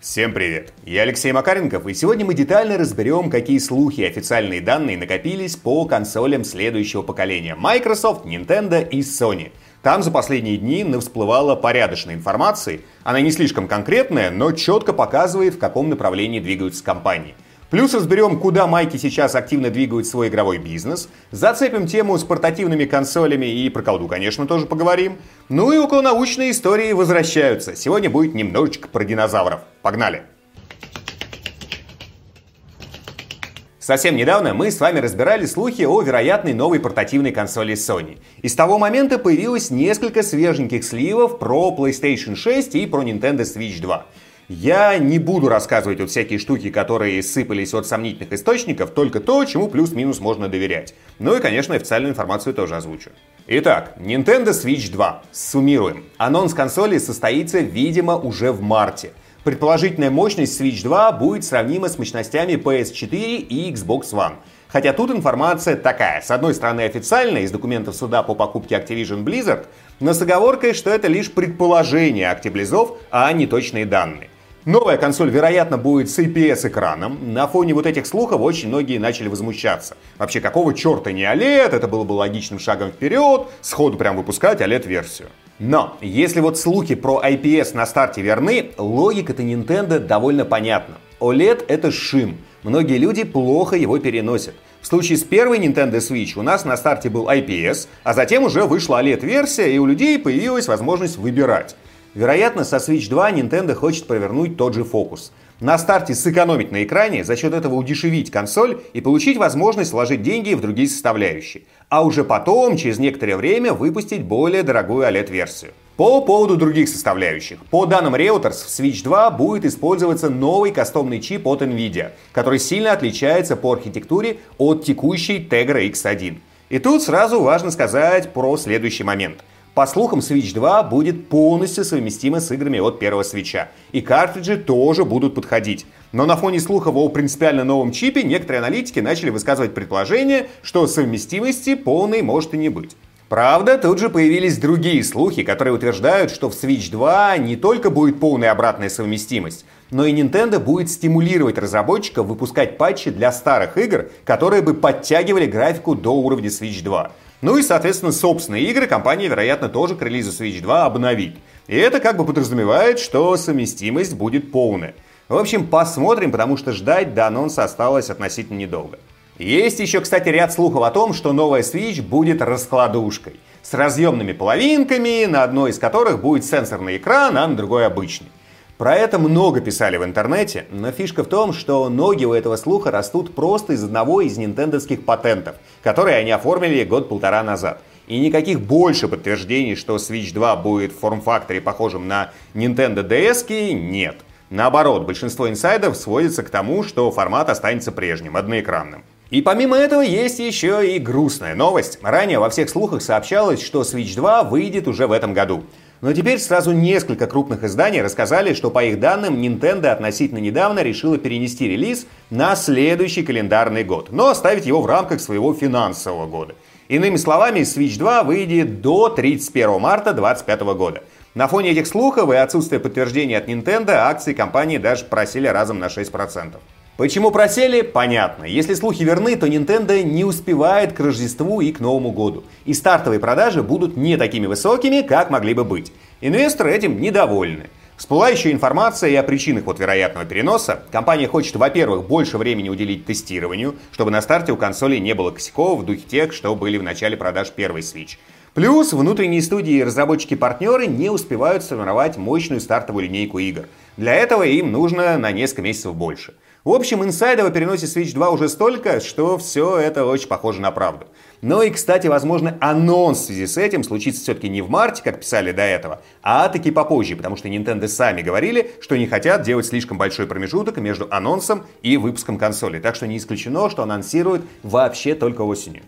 Всем привет! Я Алексей Макаренков, и сегодня мы детально разберем, какие слухи и официальные данные накопились по консолям следующего поколения Microsoft, Nintendo и Sony. Там за последние дни всплывала порядочная информация. Она не слишком конкретная, но четко показывает, в каком направлении двигаются компании – Плюс разберем, куда майки сейчас активно двигают свой игровой бизнес. Зацепим тему с портативными консолями и про колду, конечно, тоже поговорим. Ну и около научные истории возвращаются. Сегодня будет немножечко про динозавров. Погнали! Совсем недавно мы с вами разбирали слухи о вероятной новой портативной консоли Sony. И с того момента появилось несколько свеженьких сливов про PlayStation 6 и про Nintendo Switch 2. Я не буду рассказывать вот всякие штуки, которые сыпались от сомнительных источников, только то, чему плюс-минус можно доверять. Ну и, конечно, официальную информацию тоже озвучу. Итак, Nintendo Switch 2. Суммируем. Анонс консоли состоится, видимо, уже в марте. Предположительная мощность Switch 2 будет сравнима с мощностями PS4 и Xbox One. Хотя тут информация такая. С одной стороны официальная, из документов суда по покупке Activision Blizzard, но с оговоркой, что это лишь предположение Actiblizzов, а не точные данные. Новая консоль, вероятно, будет с IPS-экраном. На фоне вот этих слухов очень многие начали возмущаться. Вообще, какого черта не OLED? Это было бы логичным шагом вперед, сходу прям выпускать OLED-версию. Но, если вот слухи про IPS на старте верны, логика-то Nintendo довольно понятна. OLED — это шим. Многие люди плохо его переносят. В случае с первой Nintendo Switch у нас на старте был IPS, а затем уже вышла OLED-версия, и у людей появилась возможность выбирать. Вероятно, со Switch 2 Nintendo хочет провернуть тот же фокус. На старте сэкономить на экране, за счет этого удешевить консоль и получить возможность вложить деньги в другие составляющие. А уже потом, через некоторое время, выпустить более дорогую OLED-версию. По поводу других составляющих. По данным Reuters, в Switch 2 будет использоваться новый кастомный чип от NVIDIA, который сильно отличается по архитектуре от текущей Tegra X1. И тут сразу важно сказать про следующий момент – по слухам, Switch 2 будет полностью совместима с играми от первого свеча. И картриджи тоже будут подходить. Но на фоне слухов о принципиально новом чипе некоторые аналитики начали высказывать предположение, что совместимости полной может и не быть. Правда, тут же появились другие слухи, которые утверждают, что в Switch 2 не только будет полная обратная совместимость, но и Nintendo будет стимулировать разработчиков выпускать патчи для старых игр, которые бы подтягивали графику до уровня Switch 2. Ну и, соответственно, собственные игры компания, вероятно, тоже к релизу Switch 2 обновит. И это как бы подразумевает, что совместимость будет полная. В общем, посмотрим, потому что ждать до анонса осталось относительно недолго. Есть еще, кстати, ряд слухов о том, что новая Switch будет раскладушкой. С разъемными половинками, на одной из которых будет сенсорный экран, а на другой обычный. Про это много писали в интернете, но фишка в том, что ноги у этого слуха растут просто из одного из нинтендовских патентов, которые они оформили год-полтора назад. И никаких больше подтверждений, что Switch 2 будет в форм-факторе похожим на Nintendo DS, нет. Наоборот, большинство инсайдов сводится к тому, что формат останется прежним, одноэкранным. И помимо этого есть еще и грустная новость. Ранее во всех слухах сообщалось, что Switch 2 выйдет уже в этом году. Но теперь сразу несколько крупных изданий рассказали, что по их данным Nintendo относительно недавно решила перенести релиз на следующий календарный год, но оставить его в рамках своего финансового года. Иными словами, Switch 2 выйдет до 31 марта 2025 года. На фоне этих слухов и отсутствия подтверждения от Nintendo акции компании даже просили разом на 6%. Почему просели? Понятно. Если слухи верны, то Nintendo не успевает к Рождеству и к Новому году. И стартовые продажи будут не такими высокими, как могли бы быть. Инвесторы этим недовольны. Всплыла еще информация и о причинах вот вероятного переноса. Компания хочет, во-первых, больше времени уделить тестированию, чтобы на старте у консоли не было косяков в духе тех, что были в начале продаж первой Switch. Плюс внутренние студии и разработчики-партнеры не успевают сформировать мощную стартовую линейку игр. Для этого им нужно на несколько месяцев больше. В общем, инсайдов о переносе Switch 2 уже столько, что все это очень похоже на правду. Ну и, кстати, возможно, анонс в связи с этим случится все-таки не в марте, как писали до этого, а таки попозже, потому что Nintendo сами говорили, что не хотят делать слишком большой промежуток между анонсом и выпуском консоли. Так что не исключено, что анонсируют вообще только осенью.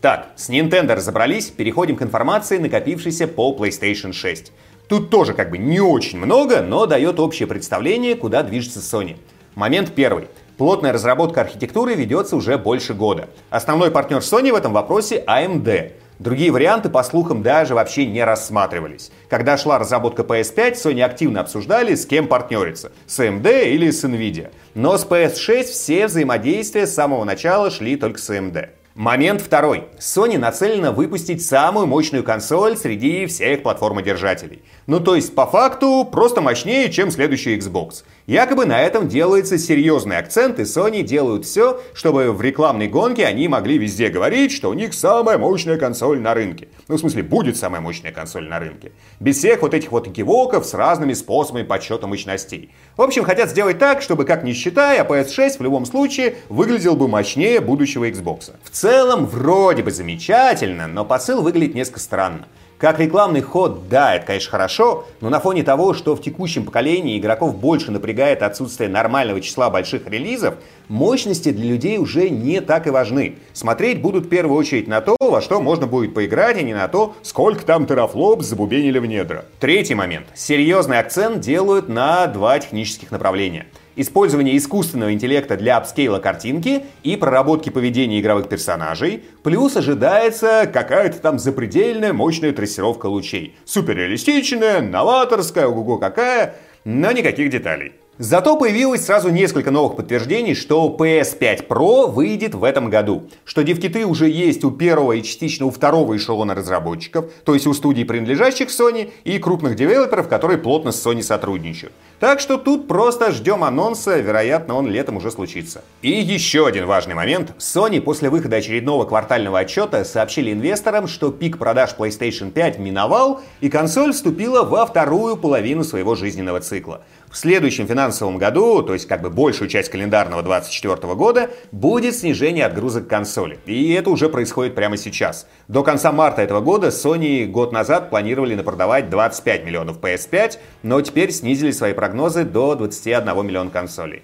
Так, с Nintendo разобрались, переходим к информации, накопившейся по PlayStation 6. Тут тоже как бы не очень много, но дает общее представление, куда движется Sony. Момент первый. Плотная разработка архитектуры ведется уже больше года. Основной партнер Sony в этом вопросе AMD. Другие варианты, по слухам, даже вообще не рассматривались. Когда шла разработка PS5, Sony активно обсуждали, с кем партнериться – с AMD или с Nvidia. Но с PS6 все взаимодействия с самого начала шли только с AMD. Момент второй. Sony нацелена выпустить самую мощную консоль среди всех платформодержателей. Ну то есть по факту просто мощнее, чем следующий Xbox. Якобы на этом делается серьезный акцент, и Sony делают все, чтобы в рекламной гонке они могли везде говорить, что у них самая мощная консоль на рынке. Ну, в смысле, будет самая мощная консоль на рынке. Без всех вот этих вот экивоков с разными способами подсчета мощностей. В общем, хотят сделать так, чтобы, как ни считай, а PS6 в любом случае выглядел бы мощнее будущего Xbox. В целом, вроде бы замечательно, но посыл выглядит несколько странно. Как рекламный ход, да, это, конечно, хорошо, но на фоне того, что в текущем поколении игроков больше напрягает отсутствие нормального числа больших релизов, мощности для людей уже не так и важны. Смотреть будут в первую очередь на то, во что можно будет поиграть, а не на то, сколько там терафлоп забубенили в недра. Третий момент. Серьезный акцент делают на два технических направления – использование искусственного интеллекта для апскейла картинки и проработки поведения игровых персонажей, плюс ожидается какая-то там запредельная мощная трассировка лучей. Суперреалистичная, новаторская, ого-го какая, но никаких деталей. Зато появилось сразу несколько новых подтверждений, что PS5 Pro выйдет в этом году, что дивкиты уже есть у первого и частично у второго эшелона разработчиков, то есть у студий, принадлежащих Sony, и крупных девелоперов, которые плотно с Sony сотрудничают. Так что тут просто ждем анонса, вероятно, он летом уже случится. И еще один важный момент. Sony после выхода очередного квартального отчета сообщили инвесторам, что пик продаж PlayStation 5 миновал, и консоль вступила во вторую половину своего жизненного цикла. В следующем финансовом году, то есть как бы большую часть календарного 2024 года, будет снижение отгрузок консоли. И это уже происходит прямо сейчас. До конца марта этого года Sony год назад планировали напродавать 25 миллионов PS5, но теперь снизили свои прогнозы до 21 миллиона консолей.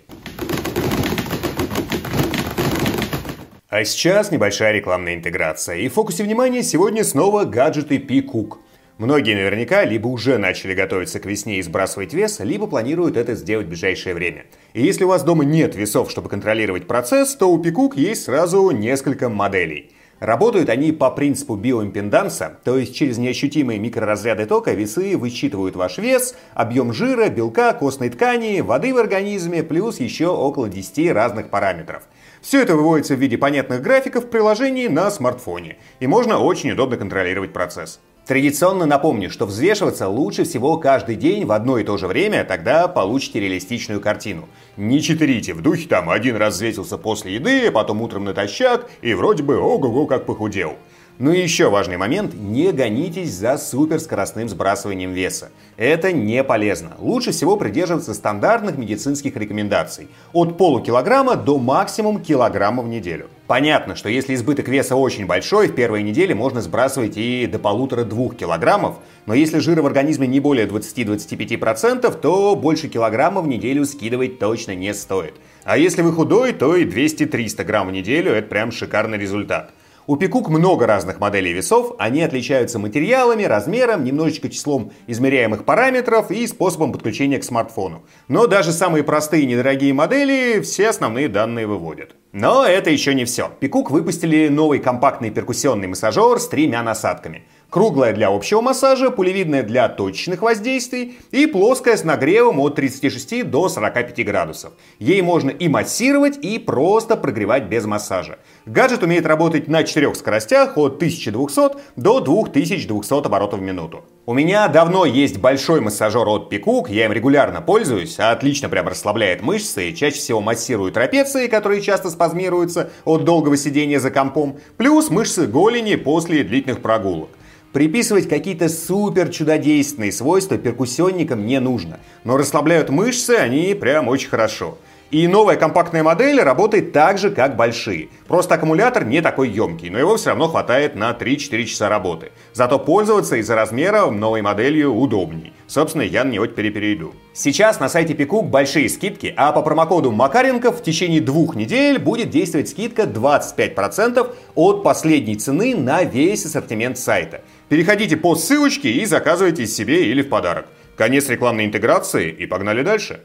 А сейчас небольшая рекламная интеграция. И в фокусе внимания сегодня снова гаджеты P-Cook – Многие наверняка либо уже начали готовиться к весне и сбрасывать вес, либо планируют это сделать в ближайшее время. И если у вас дома нет весов, чтобы контролировать процесс, то у Пикук есть сразу несколько моделей. Работают они по принципу биоимпеданса, то есть через неощутимые микроразряды тока весы высчитывают ваш вес, объем жира, белка, костной ткани, воды в организме, плюс еще около 10 разных параметров. Все это выводится в виде понятных графиков в приложении на смартфоне, и можно очень удобно контролировать процесс. Традиционно напомню, что взвешиваться лучше всего каждый день в одно и то же время, тогда получите реалистичную картину. Не читерите, в духе там один раз взвесился после еды, потом утром натощак, и вроде бы ого-го как похудел. Ну и еще важный момент – не гонитесь за суперскоростным сбрасыванием веса. Это не полезно. Лучше всего придерживаться стандартных медицинских рекомендаций – от полукилограмма до максимум килограмма в неделю. Понятно, что если избыток веса очень большой, в первой неделе можно сбрасывать и до полутора-двух килограммов, но если жира в организме не более 20-25%, то больше килограмма в неделю скидывать точно не стоит. А если вы худой, то и 200-300 грамм в неделю – это прям шикарный результат. У Пикук много разных моделей весов, они отличаются материалами, размером, немножечко числом измеряемых параметров и способом подключения к смартфону. Но даже самые простые недорогие модели все основные данные выводят. Но это еще не все. Пикук выпустили новый компактный перкуссионный массажер с тремя насадками. Круглая для общего массажа, пулевидная для точечных воздействий и плоская с нагревом от 36 до 45 градусов. Ей можно и массировать, и просто прогревать без массажа. Гаджет умеет работать на четырех скоростях от 1200 до 2200 оборотов в минуту. У меня давно есть большой массажер от Пикук, я им регулярно пользуюсь, отлично прям расслабляет мышцы, чаще всего массирует трапеции, которые часто спазмируются от долгого сидения за компом, плюс мышцы голени после длительных прогулок. Приписывать какие-то супер чудодейственные свойства перкуссионникам не нужно, но расслабляют мышцы они прям очень хорошо. И новая компактная модель работает так же, как большие. Просто аккумулятор не такой емкий, но его все равно хватает на 3-4 часа работы. Зато пользоваться из-за размера новой моделью удобней. Собственно, я на него теперь перейду. Сейчас на сайте Пикук большие скидки, а по промокоду Макаренко в течение двух недель будет действовать скидка 25% от последней цены на весь ассортимент сайта. Переходите по ссылочке и заказывайте себе или в подарок. Конец рекламной интеграции и погнали дальше.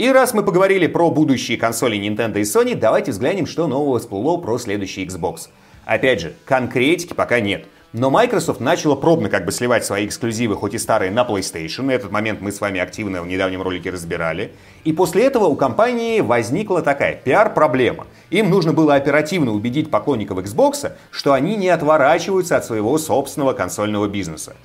И раз мы поговорили про будущие консоли Nintendo и Sony, давайте взглянем, что нового всплыло про следующий Xbox. Опять же, конкретики пока нет. Но Microsoft начала пробно как бы сливать свои эксклюзивы, хоть и старые, на PlayStation. Этот момент мы с вами активно в недавнем ролике разбирали. И после этого у компании возникла такая пиар-проблема. Им нужно было оперативно убедить поклонников Xbox, что они не отворачиваются от своего собственного консольного бизнеса.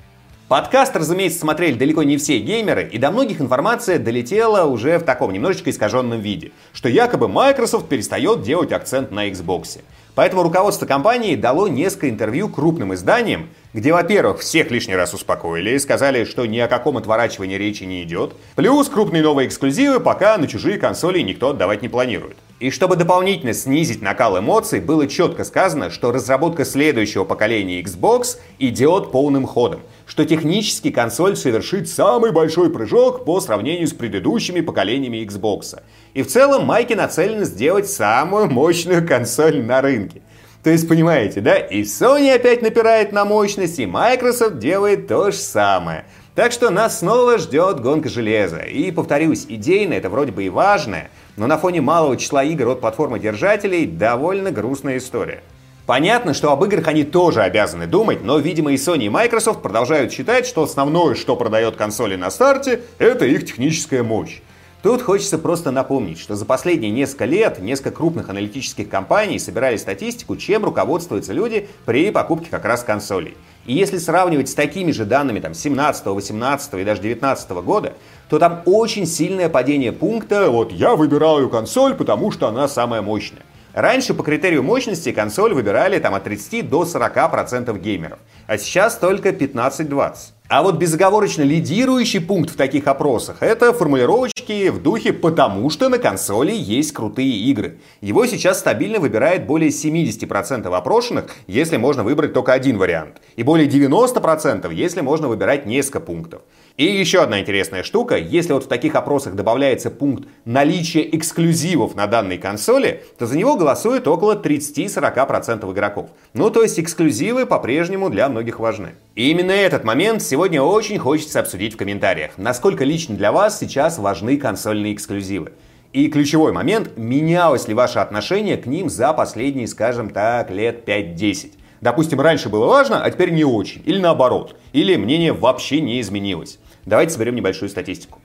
Подкаст, разумеется, смотрели далеко не все геймеры, и до многих информация долетела уже в таком немножечко искаженном виде, что якобы Microsoft перестает делать акцент на Xbox. Поэтому руководство компании дало несколько интервью крупным изданиям, где, во-первых, всех лишний раз успокоили и сказали, что ни о каком отворачивании речи не идет, плюс крупные новые эксклюзивы пока на чужие консоли никто отдавать не планирует. И чтобы дополнительно снизить накал эмоций, было четко сказано, что разработка следующего поколения Xbox идет полным ходом, что технически консоль совершит самый большой прыжок по сравнению с предыдущими поколениями Xbox. И в целом майки нацелены сделать самую мощную консоль на рынке. То есть, понимаете, да? И Sony опять напирает на мощность, и Microsoft делает то же самое. Так что нас снова ждет гонка железа. И, повторюсь, идейно это вроде бы и важное, но на фоне малого числа игр от платформы держателей довольно грустная история. Понятно, что об играх они тоже обязаны думать, но, видимо, и Sony и Microsoft продолжают считать, что основное, что продает консоли на старте, это их техническая мощь. Тут хочется просто напомнить, что за последние несколько лет несколько крупных аналитических компаний собирали статистику, чем руководствуются люди при покупке как раз консолей. И если сравнивать с такими же данными там, 17, 18 и даже 19 года, то там очень сильное падение пункта «вот я выбираю консоль, потому что она самая мощная». Раньше по критерию мощности консоль выбирали там, от 30 до 40% геймеров, а сейчас только 15-20%. А вот безоговорочно лидирующий пункт в таких опросах – это формулировочки в духе «потому что на консоли есть крутые игры». Его сейчас стабильно выбирает более 70% опрошенных, если можно выбрать только один вариант. И более 90%, если можно выбирать несколько пунктов. И еще одна интересная штука, если вот в таких опросах добавляется пункт наличия эксклюзивов на данной консоли, то за него голосует около 30-40% игроков. Ну то есть эксклюзивы по-прежнему для многих важны. И именно этот момент сегодня очень хочется обсудить в комментариях. Насколько лично для вас сейчас важны консольные эксклюзивы? И ключевой момент, менялось ли ваше отношение к ним за последние, скажем так, лет 5-10? Допустим, раньше было важно, а теперь не очень. Или наоборот. Или мнение вообще не изменилось. Давайте соберем небольшую статистику.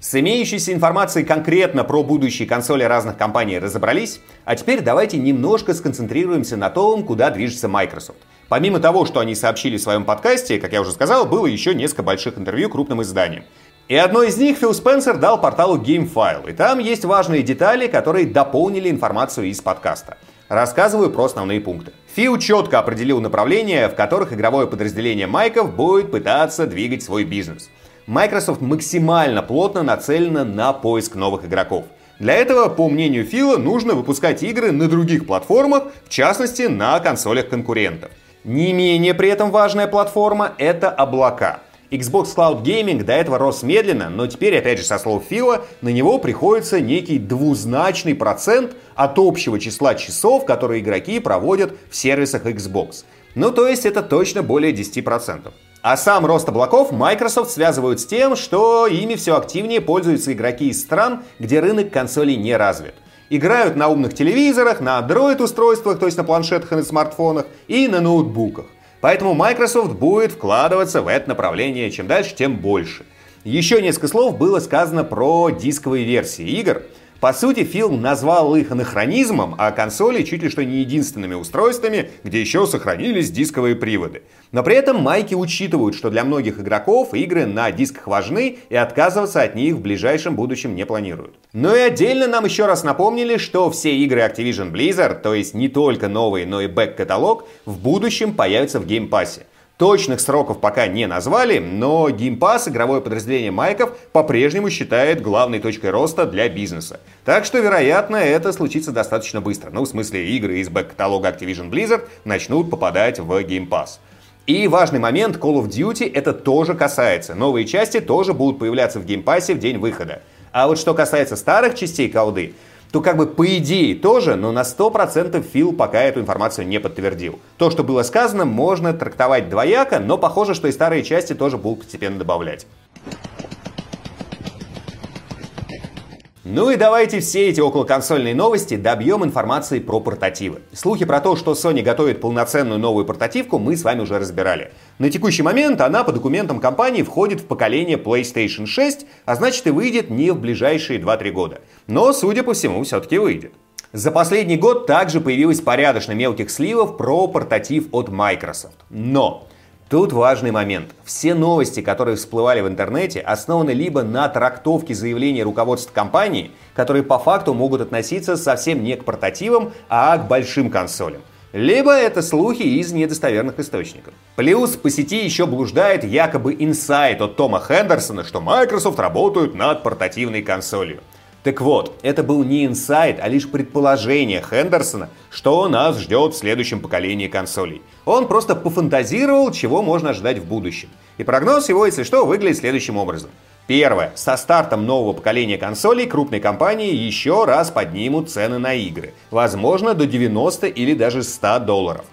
С имеющейся информацией конкретно про будущие консоли разных компаний разобрались, а теперь давайте немножко сконцентрируемся на том, куда движется Microsoft. Помимо того, что они сообщили в своем подкасте, как я уже сказал, было еще несколько больших интервью крупным изданиям. И одно из них Фил Спенсер дал порталу GameFile, и там есть важные детали, которые дополнили информацию из подкаста. Рассказываю про основные пункты. Фил четко определил направления, в которых игровое подразделение Майков будет пытаться двигать свой бизнес. Microsoft максимально плотно нацелена на поиск новых игроков. Для этого, по мнению Фила, нужно выпускать игры на других платформах, в частности на консолях конкурентов. Не менее при этом важная платформа — это облака. Xbox Cloud Gaming до этого рос медленно, но теперь, опять же, со слов Фила, на него приходится некий двузначный процент от общего числа часов, которые игроки проводят в сервисах Xbox. Ну, то есть это точно более 10%. А сам рост облаков Microsoft связывают с тем, что ими все активнее пользуются игроки из стран, где рынок консолей не развит. Играют на умных телевизорах, на Android-устройствах, то есть на планшетах и на смартфонах, и на ноутбуках. Поэтому Microsoft будет вкладываться в это направление чем дальше, тем больше. Еще несколько слов было сказано про дисковые версии игр. По сути, фильм назвал их анахронизмом, а консоли чуть ли что не единственными устройствами, где еще сохранились дисковые приводы. Но при этом майки учитывают, что для многих игроков игры на дисках важны и отказываться от них в ближайшем будущем не планируют. Ну и отдельно нам еще раз напомнили, что все игры Activision Blizzard, то есть не только новые, но и бэк-каталог, в будущем появятся в Pass. Точных сроков пока не назвали, но Game Pass, игровое подразделение Майков, по-прежнему считает главной точкой роста для бизнеса. Так что, вероятно, это случится достаточно быстро. Ну, в смысле, игры из бэк-каталога Activision Blizzard начнут попадать в Game Pass. И важный момент, Call of Duty это тоже касается. Новые части тоже будут появляться в Pass в день выхода. А вот что касается старых частей колды, то как бы по идее тоже, но на 100% Фил пока эту информацию не подтвердил. То, что было сказано, можно трактовать двояко, но похоже, что и старые части тоже будут постепенно добавлять. Ну и давайте все эти околоконсольные новости добьем информации про портативы. Слухи про то, что Sony готовит полноценную новую портативку, мы с вами уже разбирали. На текущий момент она по документам компании входит в поколение PlayStation 6, а значит и выйдет не в ближайшие 2-3 года. Но, судя по всему, все-таки выйдет. За последний год также появилось порядочно мелких сливов про портатив от Microsoft. Но Тут важный момент. Все новости, которые всплывали в интернете, основаны либо на трактовке заявлений руководства компании, которые по факту могут относиться совсем не к портативам, а к большим консолям. Либо это слухи из недостоверных источников. Плюс по сети еще блуждает якобы инсайт от Тома Хендерсона, что Microsoft работают над портативной консолью. Так вот, это был не инсайт, а лишь предположение Хендерсона, что нас ждет в следующем поколении консолей. Он просто пофантазировал, чего можно ожидать в будущем. И прогноз его, если что, выглядит следующим образом. Первое. Со стартом нового поколения консолей крупные компании еще раз поднимут цены на игры. Возможно, до 90 или даже 100 долларов.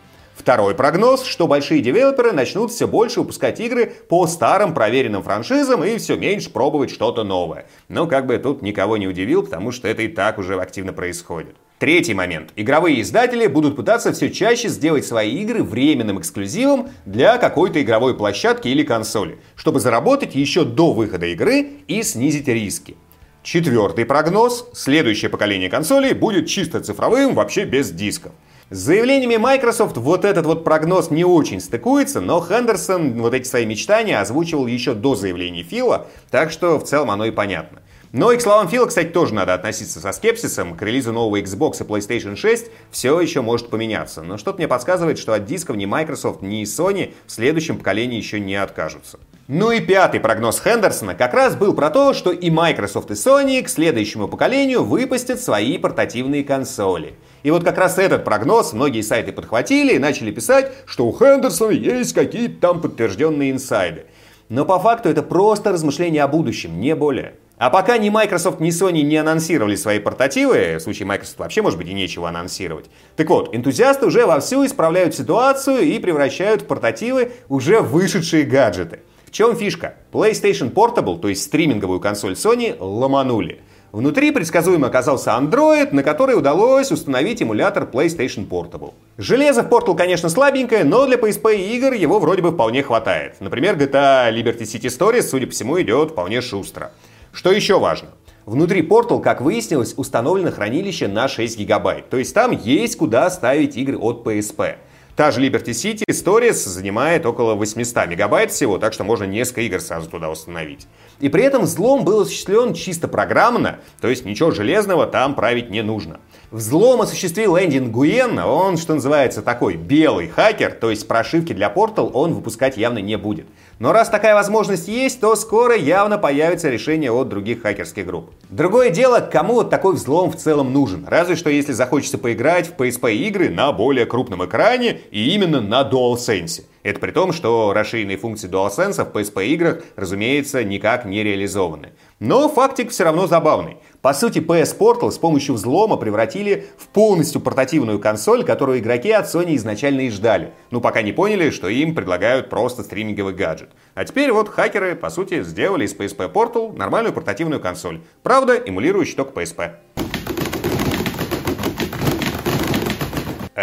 Второй прогноз, что большие девелоперы начнут все больше выпускать игры по старым проверенным франшизам и все меньше пробовать что-то новое. Но как бы тут никого не удивил, потому что это и так уже активно происходит. Третий момент. Игровые издатели будут пытаться все чаще сделать свои игры временным эксклюзивом для какой-то игровой площадки или консоли, чтобы заработать еще до выхода игры и снизить риски. Четвертый прогноз. Следующее поколение консолей будет чисто цифровым, вообще без дисков. С заявлениями Microsoft вот этот вот прогноз не очень стыкуется, но Хендерсон вот эти свои мечтания озвучивал еще до заявлений Фила, так что в целом оно и понятно. Но и к словам Фила, кстати, тоже надо относиться со скепсисом. К релизу нового Xbox и PlayStation 6 все еще может поменяться. Но что-то мне подсказывает, что от дисков ни Microsoft, ни Sony в следующем поколении еще не откажутся. Ну и пятый прогноз Хендерсона как раз был про то, что и Microsoft, и Sony к следующему поколению выпустят свои портативные консоли. И вот как раз этот прогноз многие сайты подхватили и начали писать, что у Хендерсона есть какие-то там подтвержденные инсайды. Но по факту это просто размышления о будущем, не более. А пока ни Microsoft, ни Sony не анонсировали свои портативы, в случае Microsoft вообще, может быть, и нечего анонсировать. Так вот, энтузиасты уже вовсю исправляют ситуацию и превращают в портативы уже вышедшие гаджеты. Чем фишка? PlayStation Portable, то есть стриминговую консоль Sony, ломанули. Внутри предсказуемо оказался Android, на который удалось установить эмулятор PlayStation Portable. Железо в Portal, конечно, слабенькое, но для PSP игр его вроде бы вполне хватает. Например, GTA Liberty City Stories, судя по всему, идет вполне шустро. Что еще важно? Внутри Portal, как выяснилось, установлено хранилище на 6 гигабайт. То есть там есть куда ставить игры от PSP. Та же Liberty City Stories занимает около 800 мегабайт всего, так что можно несколько игр сразу туда установить. И при этом взлом был осуществлен чисто программно, то есть ничего железного там править не нужно. Взлом осуществил Энди Гуен, он, что называется, такой белый хакер, то есть прошивки для Portal он выпускать явно не будет. Но раз такая возможность есть, то скоро явно появится решение от других хакерских групп. Другое дело, кому вот такой взлом в целом нужен. Разве что если захочется поиграть в PSP игры на более крупном экране и именно на DualSense. Это при том, что расширенные функции DualSense в PSP играх, разумеется, никак не реализованы. Но фактик все равно забавный. По сути, PS Portal с помощью взлома превратили в полностью портативную консоль, которую игроки от Sony изначально и ждали. Ну, пока не поняли, что им предлагают просто стриминговый гаджет. А теперь вот хакеры, по сути, сделали из PSP Portal нормальную портативную консоль. Правда, эмулирующую только PSP.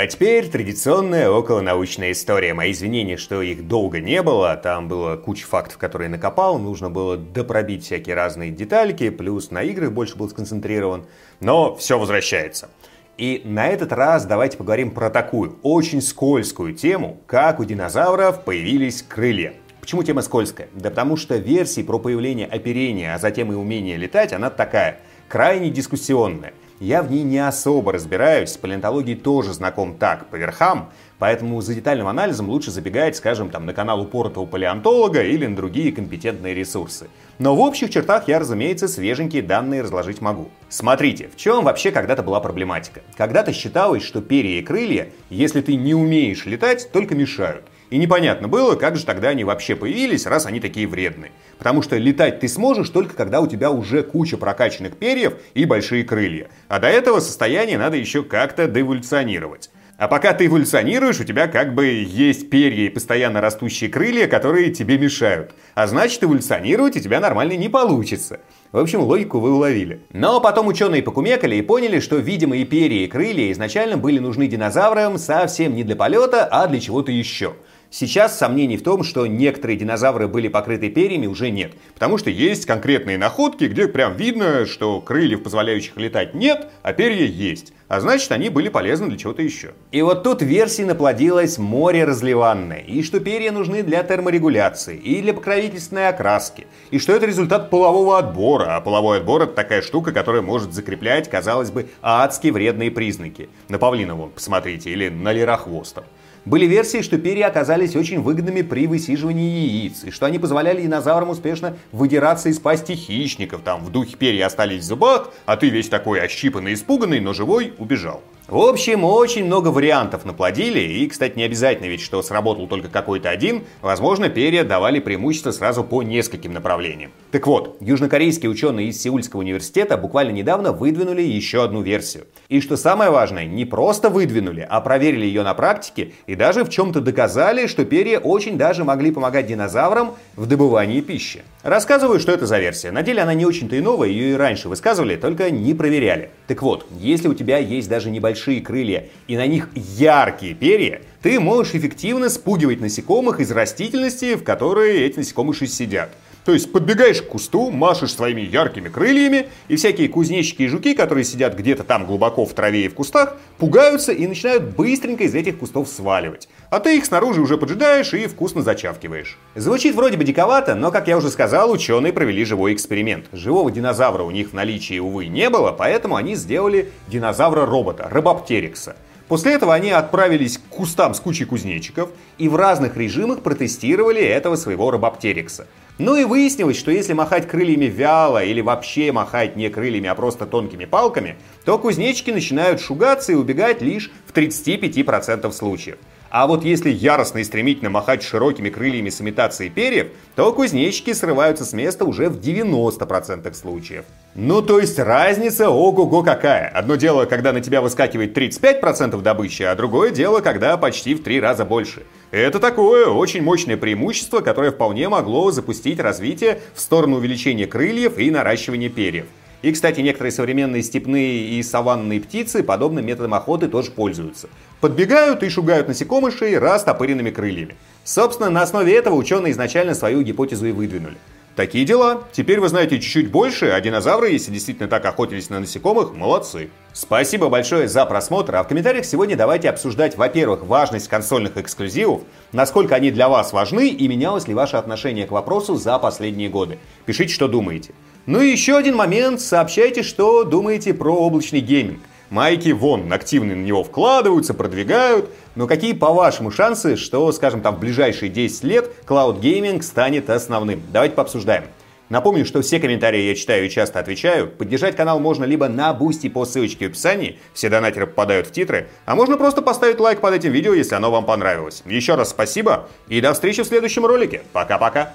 А теперь традиционная околонаучная история. Мои извинения, что их долго не было. Там было куча фактов, которые накопал. Нужно было допробить всякие разные детальки. Плюс на играх больше был сконцентрирован. Но все возвращается. И на этот раз давайте поговорим про такую очень скользкую тему, как у динозавров появились крылья. Почему тема скользкая? Да потому что версии про появление оперения, а затем и умение летать, она такая, крайне дискуссионная. Я в ней не особо разбираюсь, с палеонтологией тоже знаком так, по верхам, поэтому за детальным анализом лучше забегать, скажем, там, на канал упоротого палеонтолога или на другие компетентные ресурсы. Но в общих чертах я, разумеется, свеженькие данные разложить могу. Смотрите, в чем вообще когда-то была проблематика? Когда-то считалось, что перья и крылья, если ты не умеешь летать, только мешают. И непонятно было, как же тогда они вообще появились, раз они такие вредные. Потому что летать ты сможешь только когда у тебя уже куча прокачанных перьев и большие крылья. А до этого состояния надо еще как-то деволюционировать. А пока ты эволюционируешь, у тебя как бы есть перья и постоянно растущие крылья, которые тебе мешают. А значит, эволюционировать у тебя нормально не получится. В общем, логику вы уловили. Но потом ученые покумекали и поняли, что видимые перья и крылья изначально были нужны динозаврам совсем не для полета, а для чего-то еще. Сейчас сомнений в том, что некоторые динозавры были покрыты перьями, уже нет. Потому что есть конкретные находки, где прям видно, что крыльев, позволяющих летать, нет, а перья есть. А значит, они были полезны для чего-то еще. И вот тут версий наплодилось море разливанное. И что перья нужны для терморегуляции, и для покровительственной окраски. И что это результат полового отбора. А половой отбор это такая штука, которая может закреплять, казалось бы, адски вредные признаки. На павлина вон, посмотрите, или на лерохвостов. Были версии, что перья оказались очень выгодными при высиживании яиц, и что они позволяли динозаврам успешно выдираться из пасти хищников. Там в духе перья остались в зубах, а ты весь такой ощипанный, испуганный, но живой убежал. В общем, очень много вариантов наплодили, и, кстати, не обязательно ведь, что сработал только какой-то один, возможно, перья давали преимущество сразу по нескольким направлениям. Так вот, южнокорейские ученые из Сеульского университета буквально недавно выдвинули еще одну версию. И что самое важное, не просто выдвинули, а проверили ее на практике и даже в чем-то доказали, что перья очень даже могли помогать динозаврам в добывании пищи. Рассказываю, что это за версия. На деле она не очень-то и новая, ее и раньше высказывали, только не проверяли. Так вот, если у тебя есть даже небольшие крылья и на них яркие перья, ты можешь эффективно спугивать насекомых из растительности, в которой эти насекомыши сидят. То есть подбегаешь к кусту, машешь своими яркими крыльями, и всякие кузнечики и жуки, которые сидят где-то там глубоко в траве и в кустах, пугаются и начинают быстренько из этих кустов сваливать. А ты их снаружи уже поджидаешь и вкусно зачавкиваешь. Звучит вроде бы диковато, но, как я уже сказал, ученые провели живой эксперимент. Живого динозавра у них в наличии, увы, не было, поэтому они сделали динозавра-робота, рыбоптерикса. После этого они отправились к кустам с кучей кузнечиков и в разных режимах протестировали этого своего рыбоптерикса. Ну и выяснилось, что если махать крыльями вяло или вообще махать не крыльями, а просто тонкими палками, то кузнечики начинают шугаться и убегать лишь в 35% случаев. А вот если яростно и стремительно махать широкими крыльями с имитацией перьев, то кузнечики срываются с места уже в 90% случаев. Ну то есть разница ого-го какая. Одно дело, когда на тебя выскакивает 35% добычи, а другое дело, когда почти в три раза больше. Это такое очень мощное преимущество, которое вполне могло запустить развитие в сторону увеличения крыльев и наращивания перьев. И, кстати, некоторые современные степные и саванные птицы подобным методом охоты тоже пользуются. Подбегают и шугают насекомышей растопыренными крыльями. Собственно, на основе этого ученые изначально свою гипотезу и выдвинули. Такие дела. Теперь вы знаете чуть-чуть больше, а динозавры, если действительно так охотились на насекомых, молодцы. Спасибо большое за просмотр, а в комментариях сегодня давайте обсуждать, во-первых, важность консольных эксклюзивов, насколько они для вас важны и менялось ли ваше отношение к вопросу за последние годы. Пишите, что думаете. Ну и еще один момент, сообщайте, что думаете про облачный гейминг. Майки вон активно на него вкладываются, продвигают. Но какие, по-вашему, шансы, что, скажем, там в ближайшие 10 лет Gaming станет основным? Давайте пообсуждаем. Напомню, что все комментарии я читаю и часто отвечаю. Поддержать канал можно либо на Boosty по ссылочке в описании, все донатеры попадают в титры, а можно просто поставить лайк под этим видео, если оно вам понравилось. Еще раз спасибо и до встречи в следующем ролике. Пока-пока.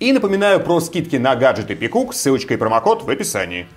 И напоминаю про скидки на гаджеты PICOOC, ссылочка и промокод в описании.